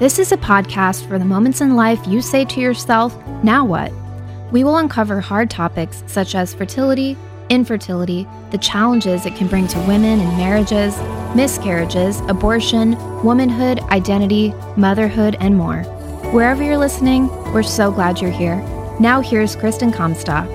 This is a podcast for the moments in life you say to yourself, now what? We will uncover hard topics such as fertility, infertility, the challenges it can bring to women in marriages, miscarriages, abortion, womanhood, identity, motherhood, and more. Wherever you're listening, we're so glad you're here. Now, here's Kristen Comstock.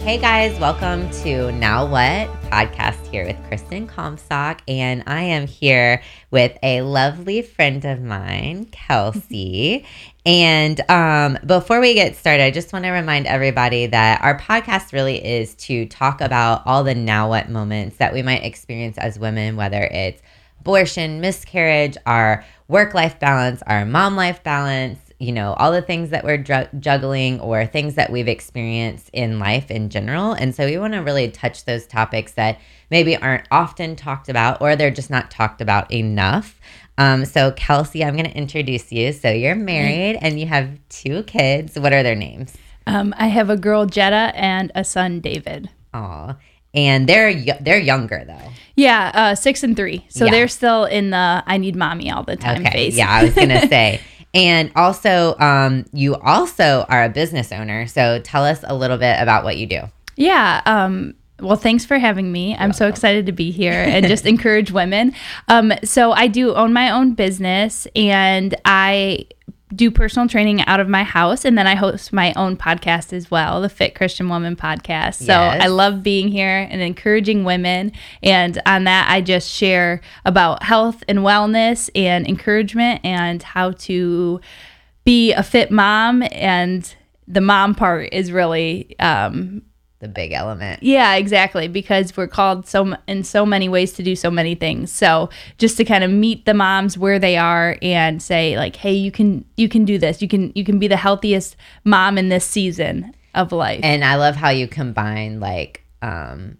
Hey guys, welcome to Now What podcast here with Kristen Comstock. And I am here with a lovely friend of mine, Kelsey. and um, before we get started, I just want to remind everybody that our podcast really is to talk about all the now what moments that we might experience as women, whether it's abortion, miscarriage, our work life balance, our mom life balance, you know, all the things that we're dr- juggling or things that we've experienced in life in general. And so we want to really touch those topics that maybe aren't often talked about or they're just not talked about enough. Um, so, Kelsey, I'm going to introduce you. So, you're married and you have two kids. What are their names? Um, I have a girl, Jetta, and a son, David. Aw. And they're they're younger though. Yeah, uh, six and three. So yeah. they're still in the "I need mommy all the time" okay. phase. Yeah, I was gonna say. And also, um, you also are a business owner. So tell us a little bit about what you do. Yeah. Um, well, thanks for having me. I'm so excited to be here and just encourage women. Um, so I do own my own business and I do personal training out of my house and then I host my own podcast as well, the Fit Christian Woman podcast. So yes. I love being here and encouraging women and on that I just share about health and wellness and encouragement and how to be a fit mom and the mom part is really um, the big element. Yeah, exactly, because we're called so in so many ways to do so many things. So, just to kind of meet the moms where they are and say like, "Hey, you can you can do this. You can you can be the healthiest mom in this season of life." And I love how you combine like um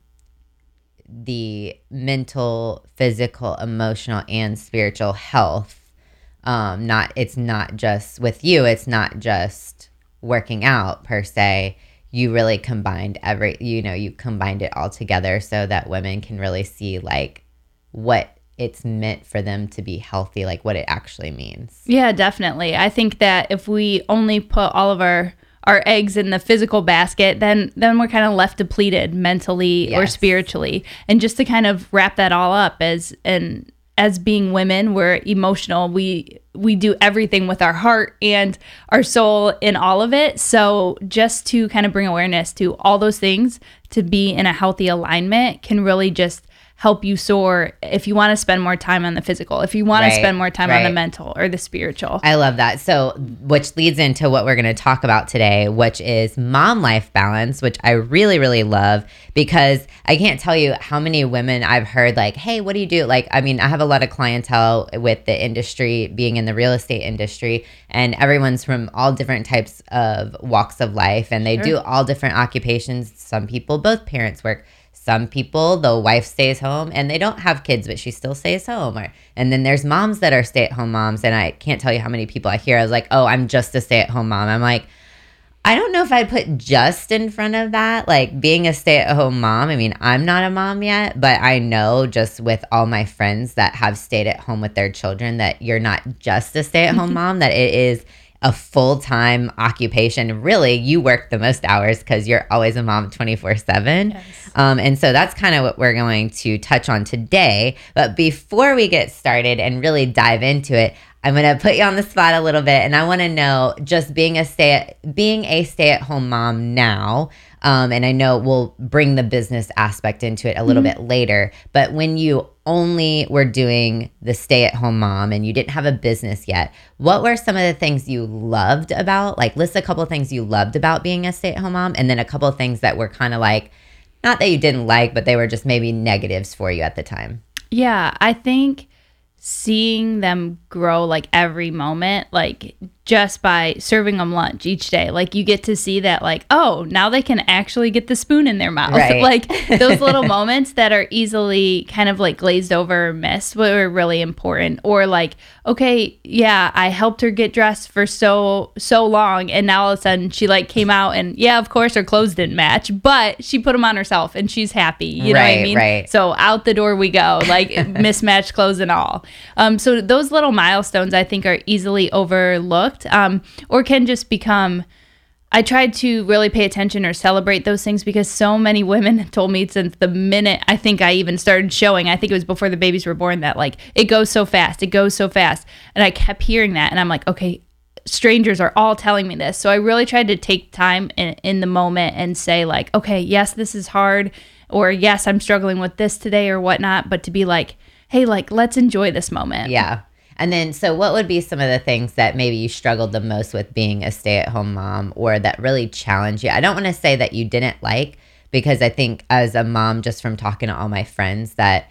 the mental, physical, emotional and spiritual health. Um not it's not just with you, it's not just working out per se you really combined every you know you combined it all together so that women can really see like what it's meant for them to be healthy like what it actually means. Yeah definitely. I think that if we only put all of our our eggs in the physical basket then then we're kind of left depleted mentally yes. or spiritually. And just to kind of wrap that all up as and as being women we're emotional. We we do everything with our heart and our soul in all of it. So just to kind of bring awareness to all those things to be in a healthy alignment can really just help you soar if you want to spend more time on the physical, if you want right, to spend more time right. on the mental or the spiritual. I love that. So, which leads into what we're going to talk about today, which is mom life balance, which I really, really love because I can't tell you how many women I've heard like, hey, what do you do? Like, I mean, I have a lot of clientele with the industry, being in the real estate industry, and everyone's from all different types of walks of life and they sure. do all different occupations. Some people, both parents work some people the wife stays home and they don't have kids but she still stays home. Or, and then there's moms that are stay-at-home moms and i can't tell you how many people i hear i was like oh i'm just a stay-at-home mom. I'm like i don't know if i'd put just in front of that like being a stay-at-home mom. I mean i'm not a mom yet but i know just with all my friends that have stayed at home with their children that you're not just a stay-at-home mom that it is a full time occupation. Really, you work the most hours because you're always a mom 24 yes. 7. Um, and so that's kind of what we're going to touch on today. But before we get started and really dive into it, I'm going to put you on the spot a little bit and I want to know just being a stay being a stay at home mom now um, and I know we'll bring the business aspect into it a little mm-hmm. bit later. But when you only were doing the stay at home mom and you didn't have a business yet, what were some of the things you loved about? Like, list a couple things you loved about being a stay at home mom, and then a couple of things that were kind of like, not that you didn't like, but they were just maybe negatives for you at the time. Yeah, I think seeing them grow like every moment, like just by serving them lunch each day. Like you get to see that, like, oh, now they can actually get the spoon in their mouth. Right. like those little moments that are easily kind of like glazed over or missed were really important. Or like, okay, yeah, I helped her get dressed for so so long, and now all of a sudden she like came out and yeah, of course her clothes didn't match, but she put them on herself and she's happy. You know what I mean? Right. So out the door we go, like mismatched clothes and all. Um, so those little milestones I think are easily overlooked, um, or can just become. I tried to really pay attention or celebrate those things because so many women told me since the minute I think I even started showing, I think it was before the babies were born, that like it goes so fast, it goes so fast. And I kept hearing that. And I'm like, okay, strangers are all telling me this. So I really tried to take time in, in the moment and say, like, okay, yes, this is hard, or yes, I'm struggling with this today or whatnot, but to be like, hey, like, let's enjoy this moment. Yeah. And then, so what would be some of the things that maybe you struggled the most with being a stay at home mom or that really challenged you? I don't want to say that you didn't like, because I think as a mom, just from talking to all my friends, that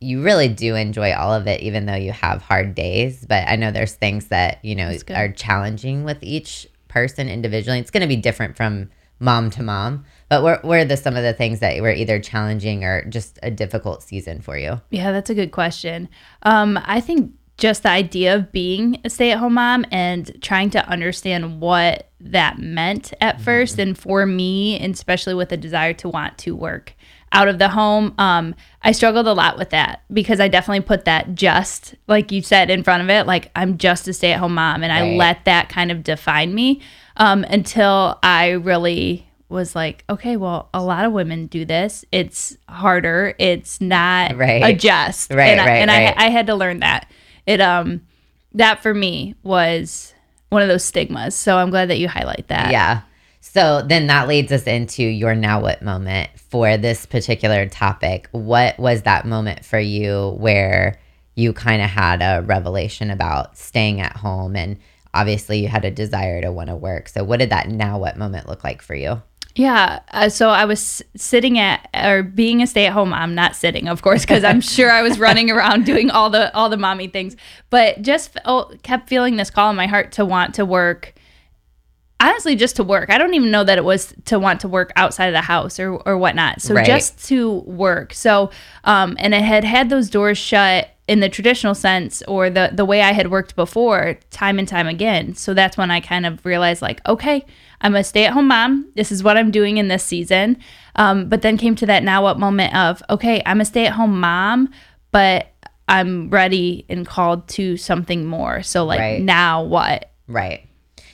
you really do enjoy all of it, even though you have hard days. But I know there's things that, you know, are challenging with each person individually. It's going to be different from mom to mom. But what were the some of the things that were either challenging or just a difficult season for you? Yeah, that's a good question. Um, I think just the idea of being a stay at home mom and trying to understand what that meant at mm-hmm. first. And for me, and especially with a desire to want to work out of the home, um, I struggled a lot with that because I definitely put that just, like you said, in front of it. Like, I'm just a stay at home mom. And right. I let that kind of define me um, until I really was like, okay, well, a lot of women do this. It's harder. It's not right. a just. Right, and I, right, and right. I, I had to learn that it um that for me was one of those stigmas. So I'm glad that you highlight that. Yeah. So then that leads us into your now what moment for this particular topic. What was that moment for you where you kind of had a revelation about staying at home and obviously you had a desire to want to work. So what did that now what moment look like for you? Yeah. Uh, so I was sitting at or being a stay-at-home mom, not sitting, of course, because I'm sure I was running around doing all the all the mommy things, but just oh, kept feeling this call in my heart to want to work. Honestly, just to work. I don't even know that it was to want to work outside of the house or or whatnot. So right. just to work. So, um, and I had had those doors shut in the traditional sense or the the way I had worked before time and time again. So that's when I kind of realized like, okay, I'm a stay-at-home mom. This is what I'm doing in this season. Um, but then came to that now what moment of, okay, I'm a stay-at-home mom, but I'm ready and called to something more. So like right. now what? Right.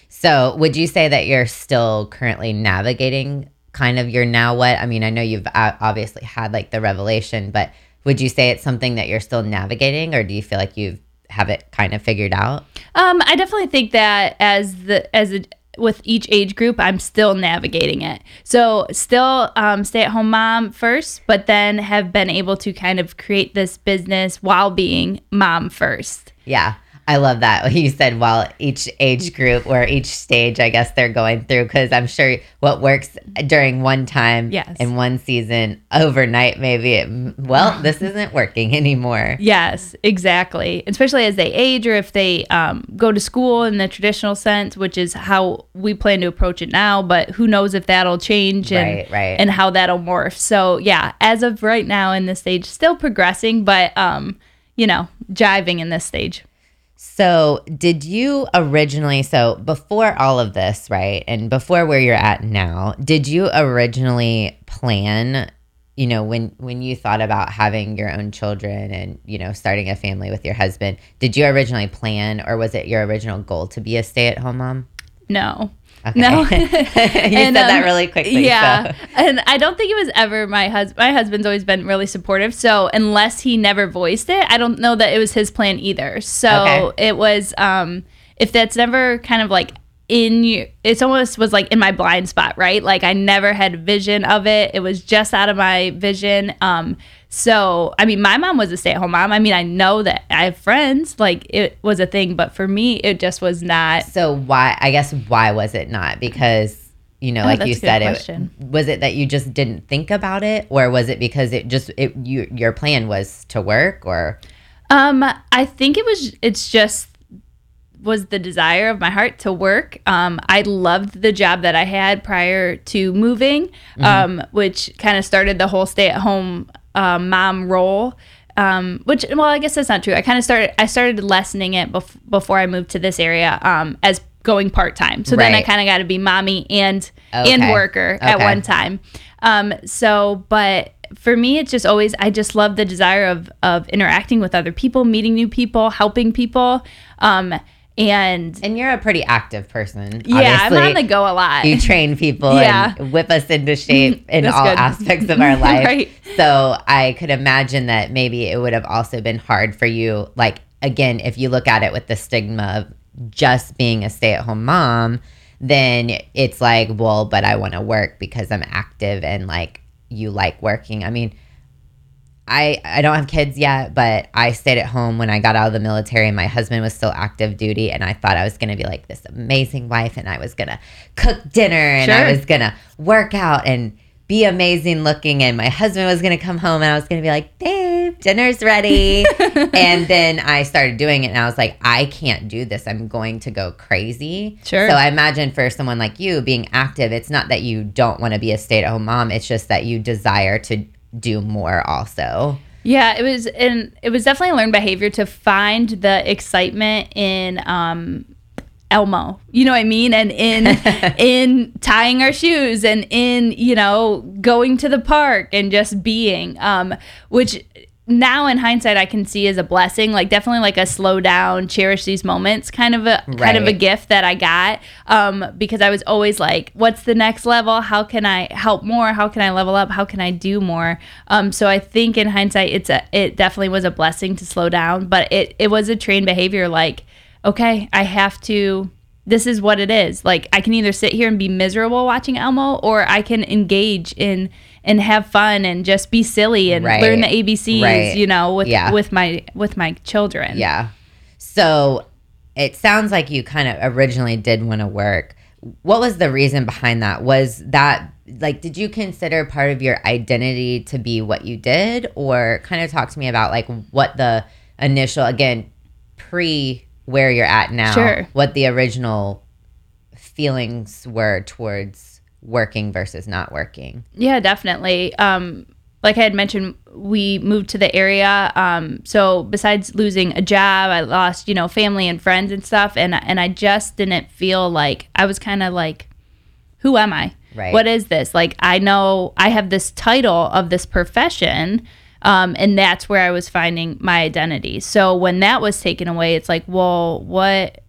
So would you say that you're still currently navigating kind of your now what? I mean, I know you've obviously had like the revelation, but would you say it's something that you're still navigating or do you feel like you've have it kind of figured out? Um, I definitely think that as the as a with each age group, I'm still navigating it. So, still um, stay at home mom first, but then have been able to kind of create this business while being mom first. Yeah. I love that. You said while each age group or each stage, I guess they're going through, because I'm sure what works during one time yes. in one season, overnight, maybe, it, well, this isn't working anymore. Yes, exactly. Especially as they age or if they um, go to school in the traditional sense, which is how we plan to approach it now. But who knows if that'll change and, right, right. and how that'll morph. So, yeah, as of right now in this stage, still progressing, but, um, you know, jiving in this stage. So, did you originally, so before all of this, right, and before where you're at now, did you originally plan, you know, when when you thought about having your own children and, you know, starting a family with your husband, did you originally plan or was it your original goal to be a stay-at-home mom? No. Okay. No, you and, said that um, really quickly. Yeah, so. and I don't think it was ever my husband. My husband's always been really supportive. So unless he never voiced it, I don't know that it was his plan either. So okay. it was. Um, if that's never kind of like in you, it's almost was like in my blind spot, right? Like I never had vision of it. It was just out of my vision. Um, so, I mean, my mom was a stay at home mom. I mean, I know that I have friends, like it was a thing, but for me, it just was not. So, why, I guess, why was it not? Because, you know, oh, like you said, it was it that you just didn't think about it, or was it because it just, it, you, your plan was to work, or? Um, I think it was, it's just was the desire of my heart to work. Um, I loved the job that I had prior to moving, mm-hmm. um, which kind of started the whole stay at home uh, mom role. Um, which well, I guess that's not true. I kind of started I started lessening it bef- before I moved to this area um, as going part time. So right. then I kind of got to be mommy and okay. and worker okay. at one time. Um, so, but for me, it's just always I just love the desire of of interacting with other people, meeting new people, helping people. Um, and and you're a pretty active person. Yeah, Obviously, I'm on the go a lot. You train people yeah. and whip us into shape in all good. aspects of our life. right. So I could imagine that maybe it would have also been hard for you. Like again, if you look at it with the stigma of just being a stay-at-home mom, then it's like, well, but I want to work because I'm active and like you like working. I mean, I I don't have kids yet, but I stayed at home when I got out of the military and my husband was still active duty and I thought I was going to be like this amazing wife and I was going to cook dinner and sure. I was going to work out and be amazing looking and my husband was going to come home and I was going to be like, "Babe, dinner's ready." and then I started doing it and I was like, "I can't do this. I'm going to go crazy." Sure. So I imagine for someone like you being active, it's not that you don't want to be a stay-at-home mom, it's just that you desire to do more also. Yeah, it was and it was definitely learned behavior to find the excitement in um Elmo. You know what I mean? And in in tying our shoes and in, you know, going to the park and just being um which now in hindsight I can see as a blessing, like definitely like a slow down, cherish these moments kind of a right. kind of a gift that I got. Um, because I was always like, what's the next level? How can I help more? How can I level up? How can I do more? Um, so I think in hindsight it's a it definitely was a blessing to slow down, but it it was a trained behavior like, okay, I have to this is what it is. Like I can either sit here and be miserable watching Elmo or I can engage in and have fun and just be silly and right. learn the ABCs, right. you know, with yeah. with my with my children. Yeah. So it sounds like you kind of originally did want to work. What was the reason behind that? Was that like did you consider part of your identity to be what you did or kind of talk to me about like what the initial again pre where you're at now, sure. what the original feelings were towards working versus not working. Yeah, definitely. Um, like I had mentioned, we moved to the area. Um, so besides losing a job, I lost, you know, family and friends and stuff. And, and I just didn't feel like I was kind of like, who am I? Right. What is this? Like, I know I have this title of this profession, um, and that's where I was finding my identity. So when that was taken away, it's like, well, what?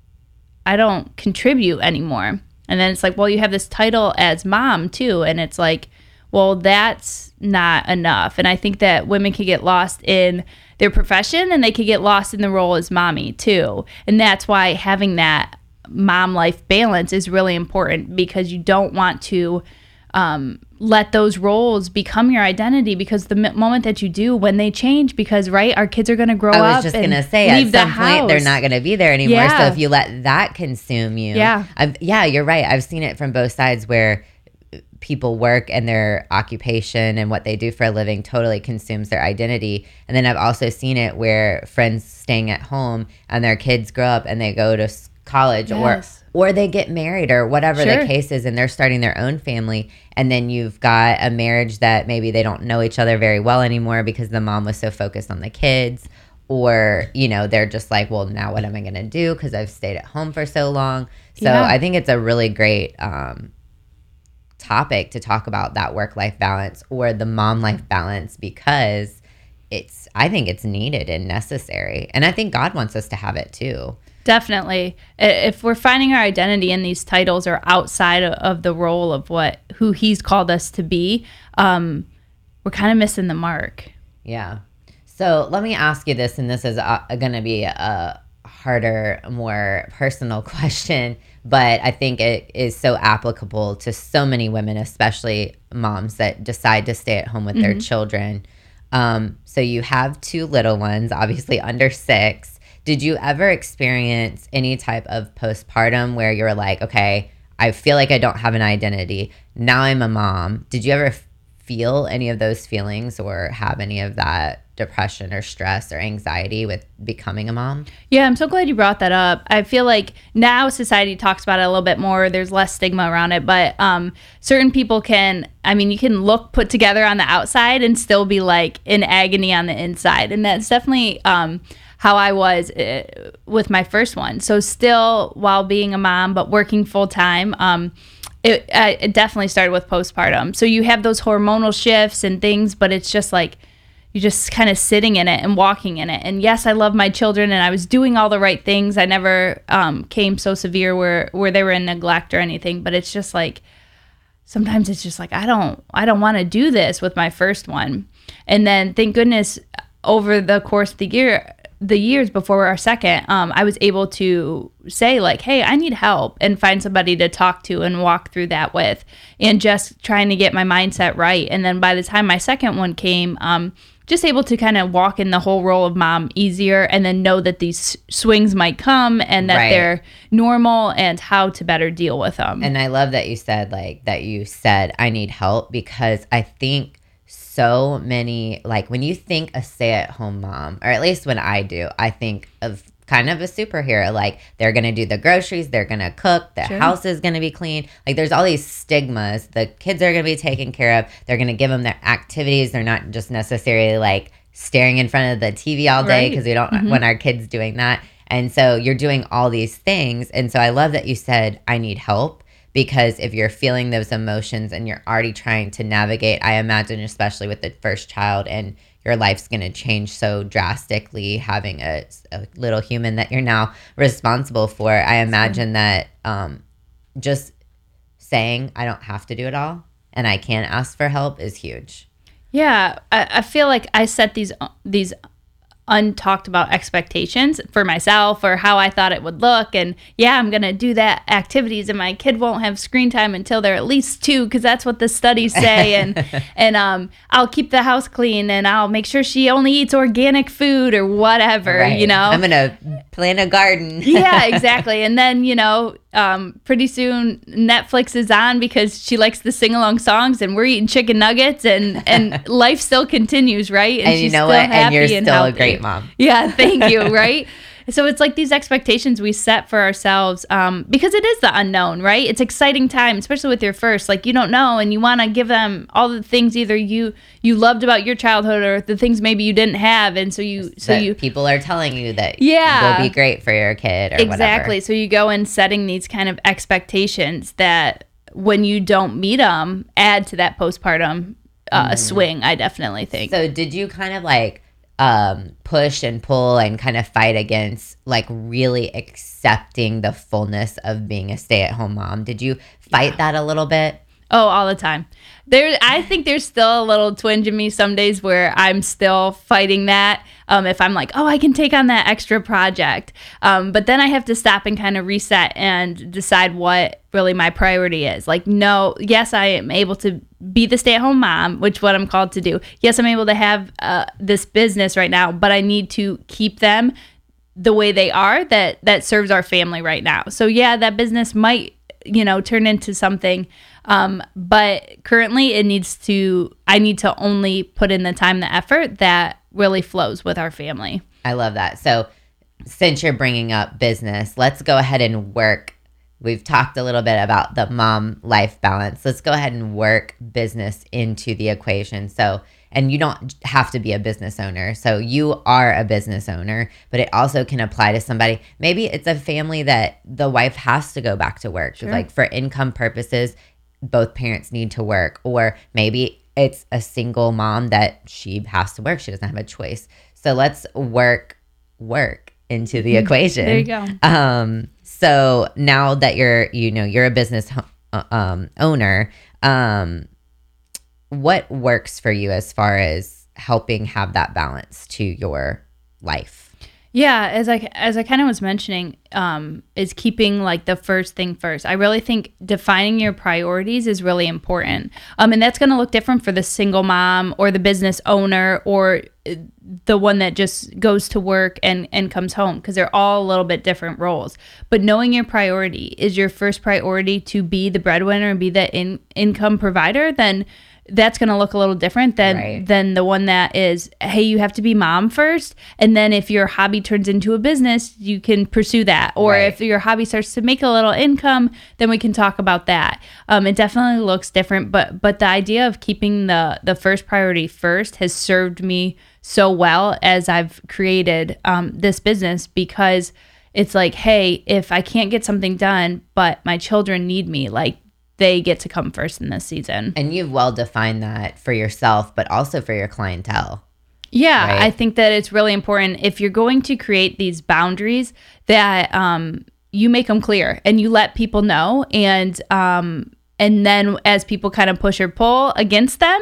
I don't contribute anymore. And then it's like, well, you have this title as mom too. And it's like, well, that's not enough. And I think that women can get lost in their profession and they could get lost in the role as mommy too. And that's why having that mom life balance is really important because you don't want to um, let those roles become your identity because the moment that you do when they change because right our kids are going to grow up I was just going to say at some point they're not going to be there anymore. Yeah. so if you let that consume you yeah. I've, yeah you're right. I've seen it from both sides where people work and their occupation and what they do for a living totally consumes their identity. And then I've also seen it where friends staying at home and their kids grow up and they go to college yes. or or they get married or whatever sure. the case is and they're starting their own family and then you've got a marriage that maybe they don't know each other very well anymore because the mom was so focused on the kids or you know they're just like well now what am i going to do because i've stayed at home for so long so yeah. i think it's a really great um, topic to talk about that work life balance or the mom life balance because it's i think it's needed and necessary and i think god wants us to have it too Definitely. If we're finding our identity in these titles or outside of the role of what who he's called us to be, um, we're kind of missing the mark. Yeah. So let me ask you this, and this is uh, going to be a harder, more personal question, but I think it is so applicable to so many women, especially moms that decide to stay at home with mm-hmm. their children. Um, so you have two little ones, obviously under six did you ever experience any type of postpartum where you're like, okay, I feel like I don't have an identity. Now I'm a mom. Did you ever feel any of those feelings or have any of that depression or stress or anxiety with becoming a mom? Yeah, I'm so glad you brought that up. I feel like now society talks about it a little bit more. There's less stigma around it, but um, certain people can, I mean, you can look put together on the outside and still be like in agony on the inside. And that's definitely um, how I was uh, with my first one. So, still while being a mom, but working full time. Um, it, it definitely started with postpartum. So you have those hormonal shifts and things, but it's just like you're just kind of sitting in it and walking in it. And yes, I love my children and I was doing all the right things. I never um, came so severe where where they were in neglect or anything, but it's just like sometimes it's just like I don't I don't want to do this with my first one. And then thank goodness over the course of the year the years before our second, um, I was able to say like, "Hey, I need help," and find somebody to talk to and walk through that with, and just trying to get my mindset right. And then by the time my second one came, um, just able to kind of walk in the whole role of mom easier, and then know that these swings might come and that right. they're normal and how to better deal with them. And I love that you said like that. You said I need help because I think so many like when you think a stay-at-home mom or at least when i do i think of kind of a superhero. Like they're gonna do the groceries they're gonna cook the sure. house is gonna be clean. Like there's all these stigmas the kids are gonna be taken care of. They're gonna give them their activities. They're not just necessarily like staring in front of the tv all day because right. we don't mm-hmm. want our kids doing that. And so you're doing all these things. And so i love that you said i need help because if you're feeling those emotions and you're already trying to navigate, I imagine, especially with the first child, and your life's going to change so drastically having a, a, little human that you're now responsible for. I imagine that um, just saying, I don't have to do it all and I can ask for help is huge. Yeah, I, I feel like I set these these untalked about expectations for myself or how I thought it would look. And yeah, I'm going to do that activities and my kid won't have screen time until they're at least two because that's what the studies say. and, and um, I'll keep the house clean and I'll make sure she only eats organic food or whatever, right. you know. I'm going to plant a garden. yeah, exactly. And then, you know, um, pretty soon Netflix is on because she likes the sing along songs and we're eating chicken nuggets and, and life still continues, right? And, and you know what? And you're still healthy. a great mom. Yeah, thank you, right? so it's like these expectations we set for ourselves um, because it is the unknown right it's exciting time especially with your first like you don't know and you want to give them all the things either you you loved about your childhood or the things maybe you didn't have and so you so that you people are telling you that yeah will be great for your kid exactly whatever. so you go in setting these kind of expectations that when you don't meet them add to that postpartum uh, mm. swing i definitely think so did you kind of like um, push and pull and kind of fight against like really accepting the fullness of being a stay at home mom. Did you fight yeah. that a little bit? Oh, all the time. There, I think there's still a little twinge in me some days where I'm still fighting that. Um, if I'm like, oh, I can take on that extra project, um, but then I have to stop and kind of reset and decide what really my priority is. Like, no, yes, I am able to be the stay-at-home mom, which what I'm called to do. Yes, I'm able to have uh, this business right now, but I need to keep them the way they are that that serves our family right now. So yeah, that business might you know turn into something um, but currently it needs to i need to only put in the time the effort that really flows with our family i love that so since you're bringing up business let's go ahead and work We've talked a little bit about the mom life balance. Let's go ahead and work business into the equation. So, and you don't have to be a business owner. So, you are a business owner, but it also can apply to somebody. Maybe it's a family that the wife has to go back to work. Sure. Like for income purposes, both parents need to work. Or maybe it's a single mom that she has to work. She doesn't have a choice. So, let's work, work into the equation. There you go. Um, so now that you're, you know, you're a business uh, um, owner, um, what works for you as far as helping have that balance to your life? Yeah, as I as I kind of was mentioning, um, is keeping like the first thing first. I really think defining your priorities is really important, um, and that's going to look different for the single mom or the business owner or uh, the one that just goes to work and and comes home because they're all a little bit different roles. But knowing your priority is your first priority to be the breadwinner and be the in, income provider, then that's going to look a little different than right. than the one that is hey you have to be mom first and then if your hobby turns into a business you can pursue that or right. if your hobby starts to make a little income then we can talk about that um, it definitely looks different but but the idea of keeping the the first priority first has served me so well as i've created um, this business because it's like hey if i can't get something done but my children need me like they get to come first in this season. And you've well defined that for yourself, but also for your clientele. Yeah, right? I think that it's really important if you're going to create these boundaries that um, you make them clear and you let people know, and um, and then as people kind of push or pull against them,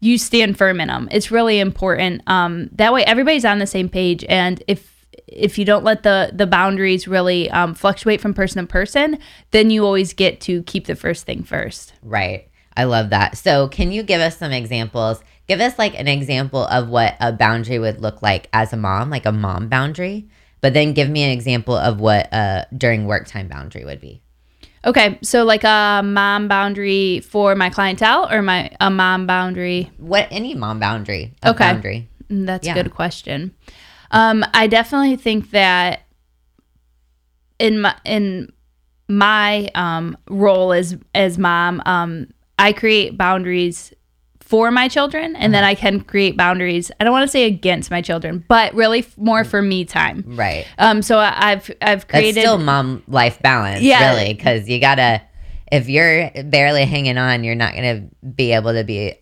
you stand firm in them. It's really important. Um, that way, everybody's on the same page, and if if you don't let the the boundaries really um, fluctuate from person to person, then you always get to keep the first thing first. Right. I love that. So, can you give us some examples? Give us like an example of what a boundary would look like as a mom, like a mom boundary, but then give me an example of what a during work time boundary would be. Okay, so like a mom boundary for my clientele or my a mom boundary? What any mom boundary? okay. Boundary. Mm, that's yeah. a good question. Um, I definitely think that in my in my um, role as as mom, um, I create boundaries for my children, and uh-huh. then I can create boundaries. I don't want to say against my children, but really more for me time. Right. Um. So I've I've created That's still mom life balance. Yeah. Really, because you gotta. If you're barely hanging on, you're not gonna be able to be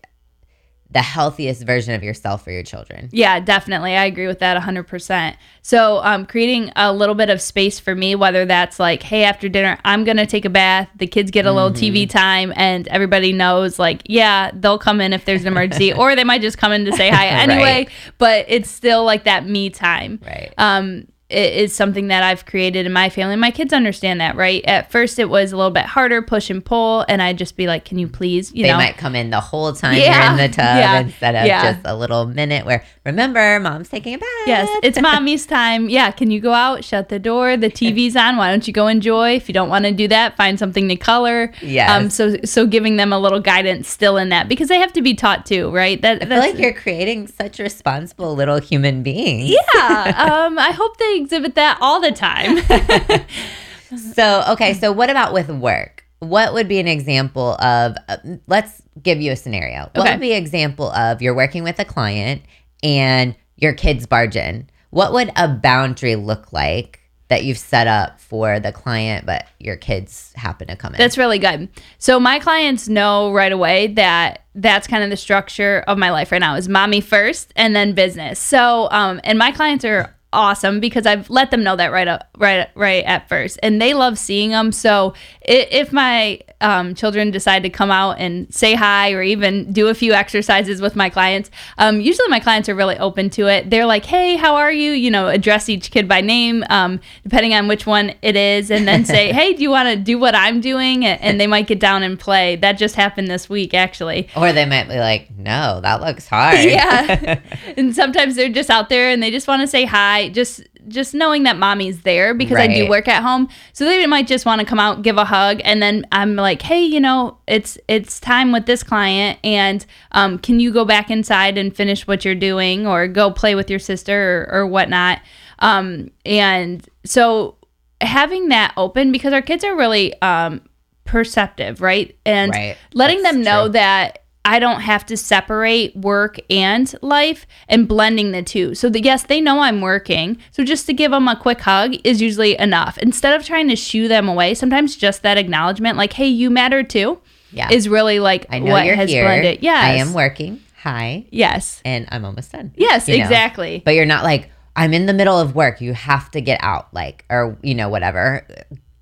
the healthiest version of yourself for your children. Yeah, definitely. I agree with that 100%. So, um, creating a little bit of space for me, whether that's like, hey, after dinner, I'm going to take a bath, the kids get a little mm-hmm. TV time, and everybody knows, like, yeah, they'll come in if there's an emergency, or they might just come in to say hi anyway, right. but it's still like that me time. Right. Um, is something that I've created in my family. My kids understand that, right? At first, it was a little bit harder, push and pull, and I'd just be like, "Can you please?" You they know, might come in the whole time yeah. you're in the tub yeah. instead of yeah. just a little minute where remember, mom's taking a bath. Yes, it's mommy's time. Yeah, can you go out, shut the door, the TV's on. Why don't you go enjoy? If you don't want to do that, find something to color. Yeah. Um. So so giving them a little guidance still in that because they have to be taught too, right? That I feel like you're creating such responsible little human beings. Yeah. um. I hope they exhibit that all all the time. so, okay. So, what about with work? What would be an example of, uh, let's give you a scenario. What okay. would be an example of you're working with a client and your kids barge in? What would a boundary look like that you've set up for the client, but your kids happen to come in? That's really good. So my clients know right away that that's kind of the structure of my life right now is mommy first and then business. So, um, and my clients are awesome because I've let them know that right up, right right at first, and they love seeing them. So if my um, children decide to come out and say hi or even do a few exercises with my clients, um, usually my clients are really open to it. They're like, "Hey, how are you?" You know, address each kid by name, um, depending on which one it is, and then say, "Hey, do you want to do what I'm doing?" And they might get down and play. That just happened this week, actually. Or they might be like, "No, that looks hard." yeah, and sometimes they're just out there and they just want to say hi, just just knowing that mommy's there because right. I do work at home. So they might just want to come out, give a hug, and then I'm like, hey, you know, it's it's time with this client, and um, can you go back inside and finish what you're doing, or go play with your sister or, or whatnot? Um, and so having that open because our kids are really um, perceptive, right? And right. letting That's them know true. that I don't have to separate work and life and blending the two. So the, yes, they know I'm working. So just to give them a quick hug is usually enough. Instead of trying to shoo them away, sometimes just that acknowledgement, like, "Hey, you matter too," yeah. is really like I know what you're has here. blended. Yes, I am working. Hi. Yes. And I'm almost done. Yes, exactly. Know? But you're not like I'm in the middle of work. You have to get out, like, or you know, whatever.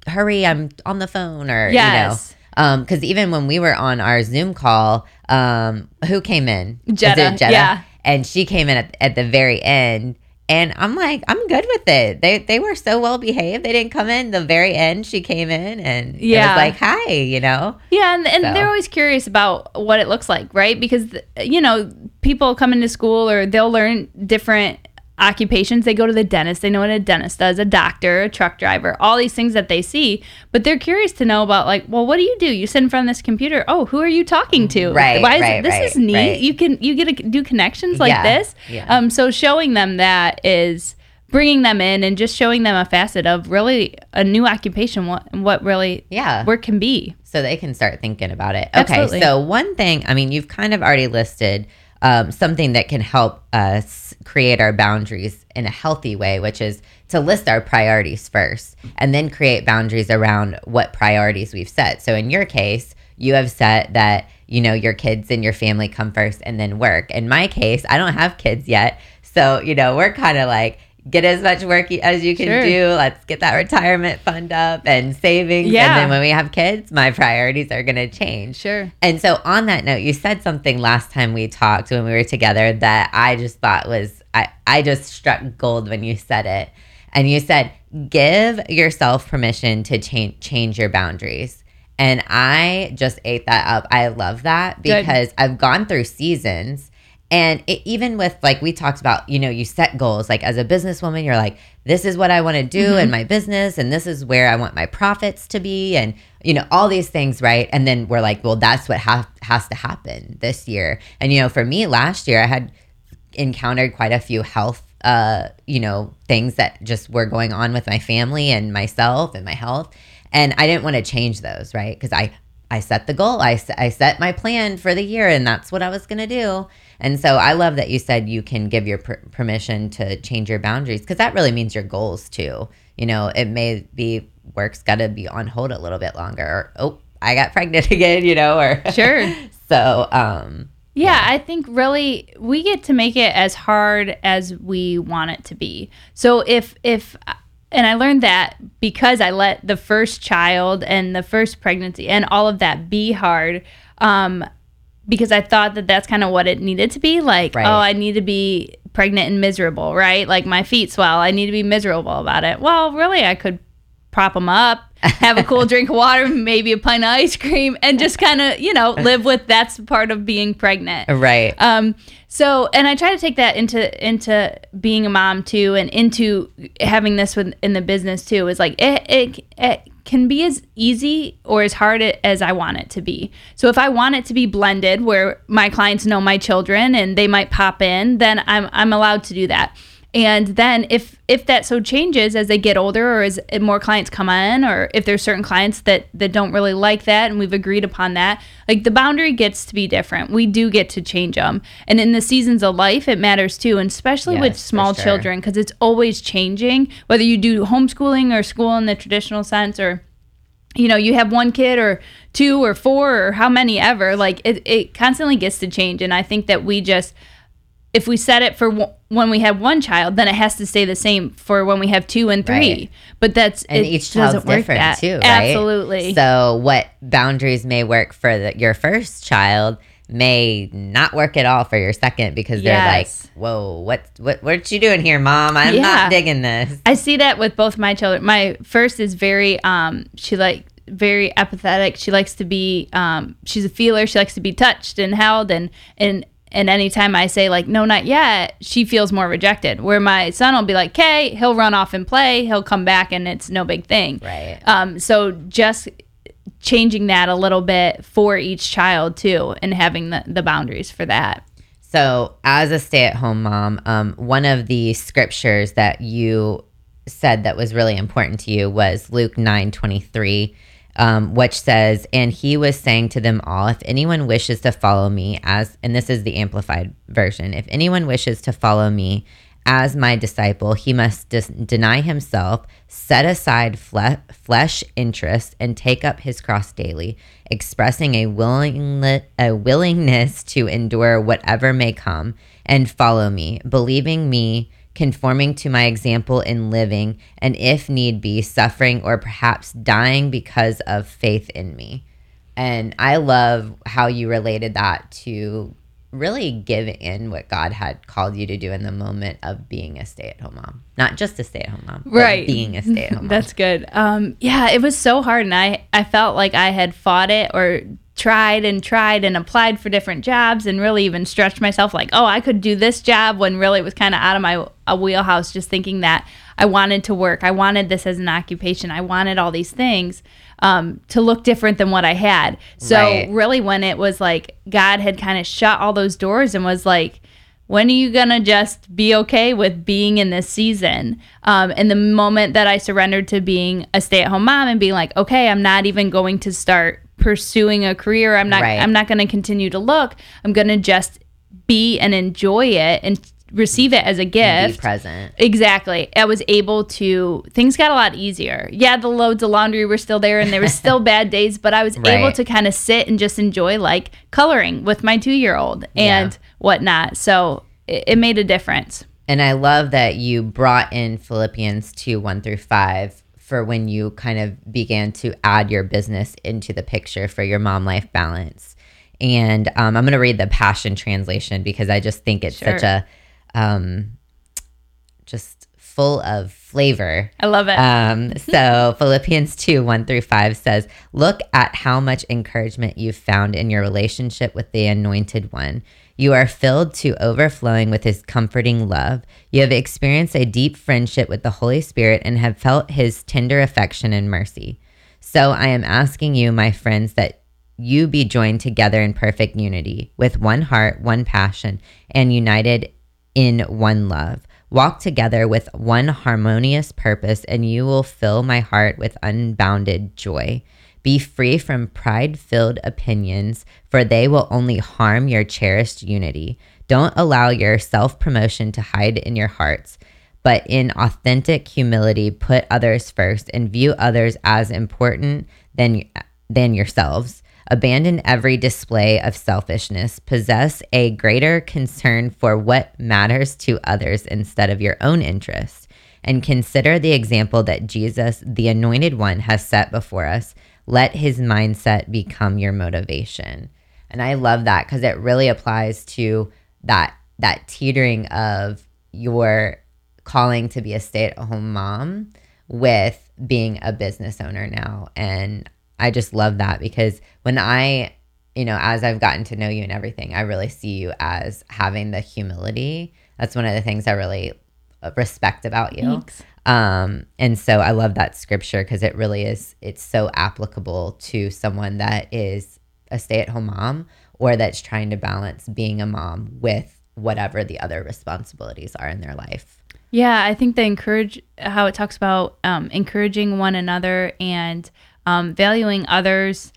Hurry! I'm on the phone, or yes. you know because um, even when we were on our Zoom call, um, who came in? Jetta. Jetta? Yeah. And she came in at, at the very end. And I'm like, I'm good with it. They they were so well behaved. They didn't come in the very end. She came in and yeah, was like, hi, you know. Yeah, and, and so. they're always curious about what it looks like, right? Because you know, people come into school or they'll learn different occupations. They go to the dentist. They know what a dentist does, a doctor, a truck driver, all these things that they see. But they're curious to know about, like, well, what do you do? You sit in front of this computer. Oh, who are you talking to? Right. Why is right, it, this right, is neat. right. You can you get to do connections like Yeah, this. yeah. Um. So showing them that is bringing them in and just showing them a facet of really a new occupation. What what really Yeah. work can be. so they can start thinking about it. Okay, Absolutely. so one thing, I mean, you've kind of already listed um, something that can help us create our boundaries in a healthy way, which is to list our priorities first and then create boundaries around what priorities we've set. So in your case, you have set that, you know, your kids and your family come first and then work. In my case, I don't have kids yet. So, you know, we're kind of like, get as much work as you can Sure. do. Let's get that retirement fund up and savings. Yeah. And then when we have kids, my priorities are going to change. Sure. And so, on that note, you said something last time we talked when we were together that I just thought was, I, I just struck gold when you said it. And you said, give yourself permission to change, change your boundaries. And I just ate that up. I love that Good. because I've gone through seasons. And it, even with like we talked about, you know, you set goals. Like as a businesswoman, you're like, this is what I want to do in my business, and this is where I want my profits to be, and you know, all these things, right? And then we're like, well, that's what ha- has to happen this year. And you know, for me, last year I had encountered quite a few health, uh, you know, things that just were going on with my family and myself and my health, and I didn't want to change those, right? Because I I set the goal. I I set my plan for the year, and that's what I was going to do. And so I love that you said you can give your per- permission to change your boundaries because that really means your goals too. You know, it may be work's got to be on hold a little bit longer. Or, oh, I got pregnant again, you know, or Sure. so, um, Yeah, I think really we get to make it as hard as we want it to be. So if if and I learned that because I let the first child and the first pregnancy and all of that be hard um because I thought that that's kind of what it needed to be like Right. oh I need to be pregnant and miserable, right? Like my feet swell, I need to be miserable about it. Well, really I could prop them up, have a cool drink of water, maybe a pint of ice cream, and just kind of, you know, live with that's part of being pregnant. right. Um, so, and I try to take that into into being a mom too, and into having this with in the business too. Is like it, it it can be as easy or as hard as I want it to be. So, if I want it to be blended, where my clients know my children and they might pop in, then I'm I'm allowed to do that. And then if if that so changes as they get older or as more clients come in or if there's certain clients that that don't really like that and we've agreed upon that, like the boundary gets to be different. We do get to change them. And in the seasons of life it matters too, and especially with Yes, for small sure. children because it's always changing whether you do homeschooling or school in the traditional sense or you know, you have one kid or two or four or how many ever, like it, it constantly gets to change. And I think that we just, if we set it for w- when we have one child, then it has to stay the same for when we have two and three. Right. But that's, and it each doesn't child's work different that. too, right? Absolutely. So, what boundaries may work for the, your first child may not work at all for your second because they're like, "Whoa, what, what, what you doing here, mom? I'm Yeah. not digging this." I see that with both my children. My first is very um she like very apathetic. She likes to be um she's a feeler. She likes to be touched and held and and and anytime I say like no not yet, she feels more rejected. Where my son will be like, "Okay, he'll run off and play. He'll come back and it's no big thing." Right. Um so just changing that a little bit for each child too and having the, the boundaries for that. So, as a stay-at-home mom, um, one of the scriptures that you said that was really important to you was Luke nine twenty three, um, which says, "And he was saying to them all, if anyone wishes to follow me, as and this is the amplified version, if anyone wishes to follow me." As my disciple, he must dis- deny himself, set aside fle- flesh interests, and take up his cross daily, expressing a, willing- a willingness to endure whatever may come, and follow me, believing me, conforming to my example in living, and if need be, suffering or perhaps dying because of faith in me. And I love how you related that to really give in what God had called you to do in the moment of being a stay at home mom. Not just a stay at home mom, but Right. being a stay at home mom. That's good. Um, yeah, it was so hard, and I I felt like I had fought it or tried and tried and applied for different jobs and really even stretched myself like, oh, I could do this job when really it was kind of out of my a wheelhouse, just thinking that I wanted to work. I wanted this as an occupation. I wanted all these things um, to look different than what I had. So, right. really, when it was like God had kind of shut all those doors and was like, when are you gonna just be okay with being in this season um, and the moment that i surrendered to being a stay-at-home mom and being like okay i'm not even going to start pursuing a career i'm not right. i'm not going to continue to look i'm going to just be and enjoy it and receive it as a gift. be present. Exactly. I was able to things got a lot easier. Yeah, the loads of laundry were still there and there were still bad days, but I was right. able to kind of sit and just enjoy like coloring with my two year old and yeah. whatnot. So it, it made a difference. And I love that you brought in Philippians 2 1 through 5 for when you kind of began to add your business into the picture for your mom life balance. And um, I'm going to read the Passion Translation because I just think it's sure. such a um, just full of flavor. I love it. Um, so Philippians 2 1 through 5 says, Look at how much encouragement you've found in your relationship with the Anointed One. You are filled to overflowing with his comforting love. You have experienced a deep friendship with the Holy Spirit and have felt his tender affection and mercy. So I am asking you, my friends, that you be joined together in perfect unity, with one heart, one passion, and united in one love. Walk together with one harmonious purpose, and you will fill my heart with unbounded joy. Be free from pride filled opinions, for they will only harm your cherished unity. Don't allow your self promotion to hide in your hearts, but in authentic humility, put others first and view others as important than, than yourselves. Abandon every display of selfishness. Possess a greater concern for what matters to others instead of your own interests. And consider the example that Jesus, the anointed one, has set before us. Let his mindset become your motivation. And I love that because it really applies to that that teetering of your calling to be a stay-at-home mom with being a business owner now. And I just love that because when I, you know, as I've gotten to know you and everything, I really see you as having the humility. That's one of the things I really uh, respect about you. Thanks. Um, and so I love that scripture because it really is, it's so applicable to someone that is a stay at home mom or that's trying to balance being a mom with whatever the other responsibilities are in their life. Yeah, I think the encourage how it talks about um, encouraging one another and um, valuing others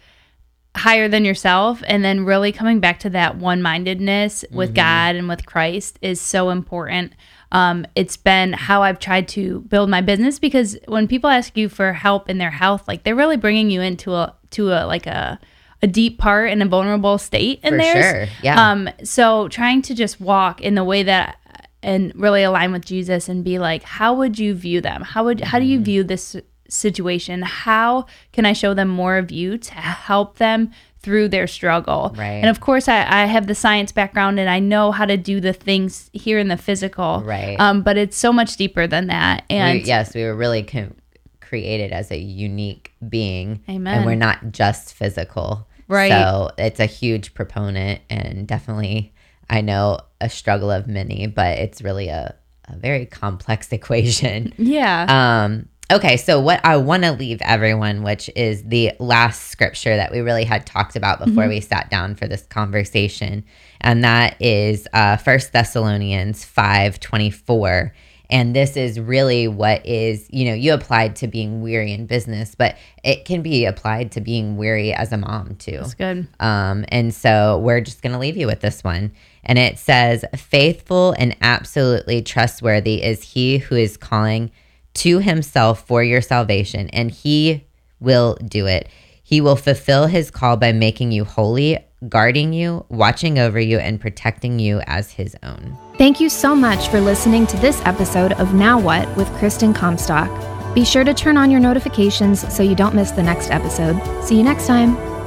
higher than yourself and then really coming back to that one-mindedness with mm-hmm. god and with christ is so important um, it's been how i've tried to build my business because when people ask you for help in their health like they're really bringing you into a to a like a a deep part and a vulnerable state in there. Sure. Yeah. Um, so trying to just walk in the way that and really align with Jesus and be like, how would you view them? How would how do you mm-hmm. view this situation? How can I show them more of you to help them through their struggle? Right. And of course, I, I have the science background and I know how to do the things here in the physical. Right. Um, but it's so much deeper than that. And we, yes, we were really com- created as a unique being. Amen. And we're not just physical. Right. So it's a huge proponent and definitely, I know, a struggle of many, but it's really a, a very complex equation. Yeah. Um, Okay, so what I want to leave everyone, which is the last scripture that we really had talked about before mm-hmm. we sat down for this conversation, and that is uh, First Thessalonians five twenty four. And this is really what is, you know, you applied to being weary in business, but it can be applied to being weary as a mom too. That's good. Um, and so we're just going to leave you with this one. And it says, Faithful and absolutely trustworthy is he who is calling to himself for your salvation, and he will do it. He will fulfill his call by making you holy, guarding you, watching over you, and protecting you as his own. Thank you so much for listening to this episode of Now What with Kristen Comstock. Be sure to turn on your notifications so you don't miss the next episode. See you next time.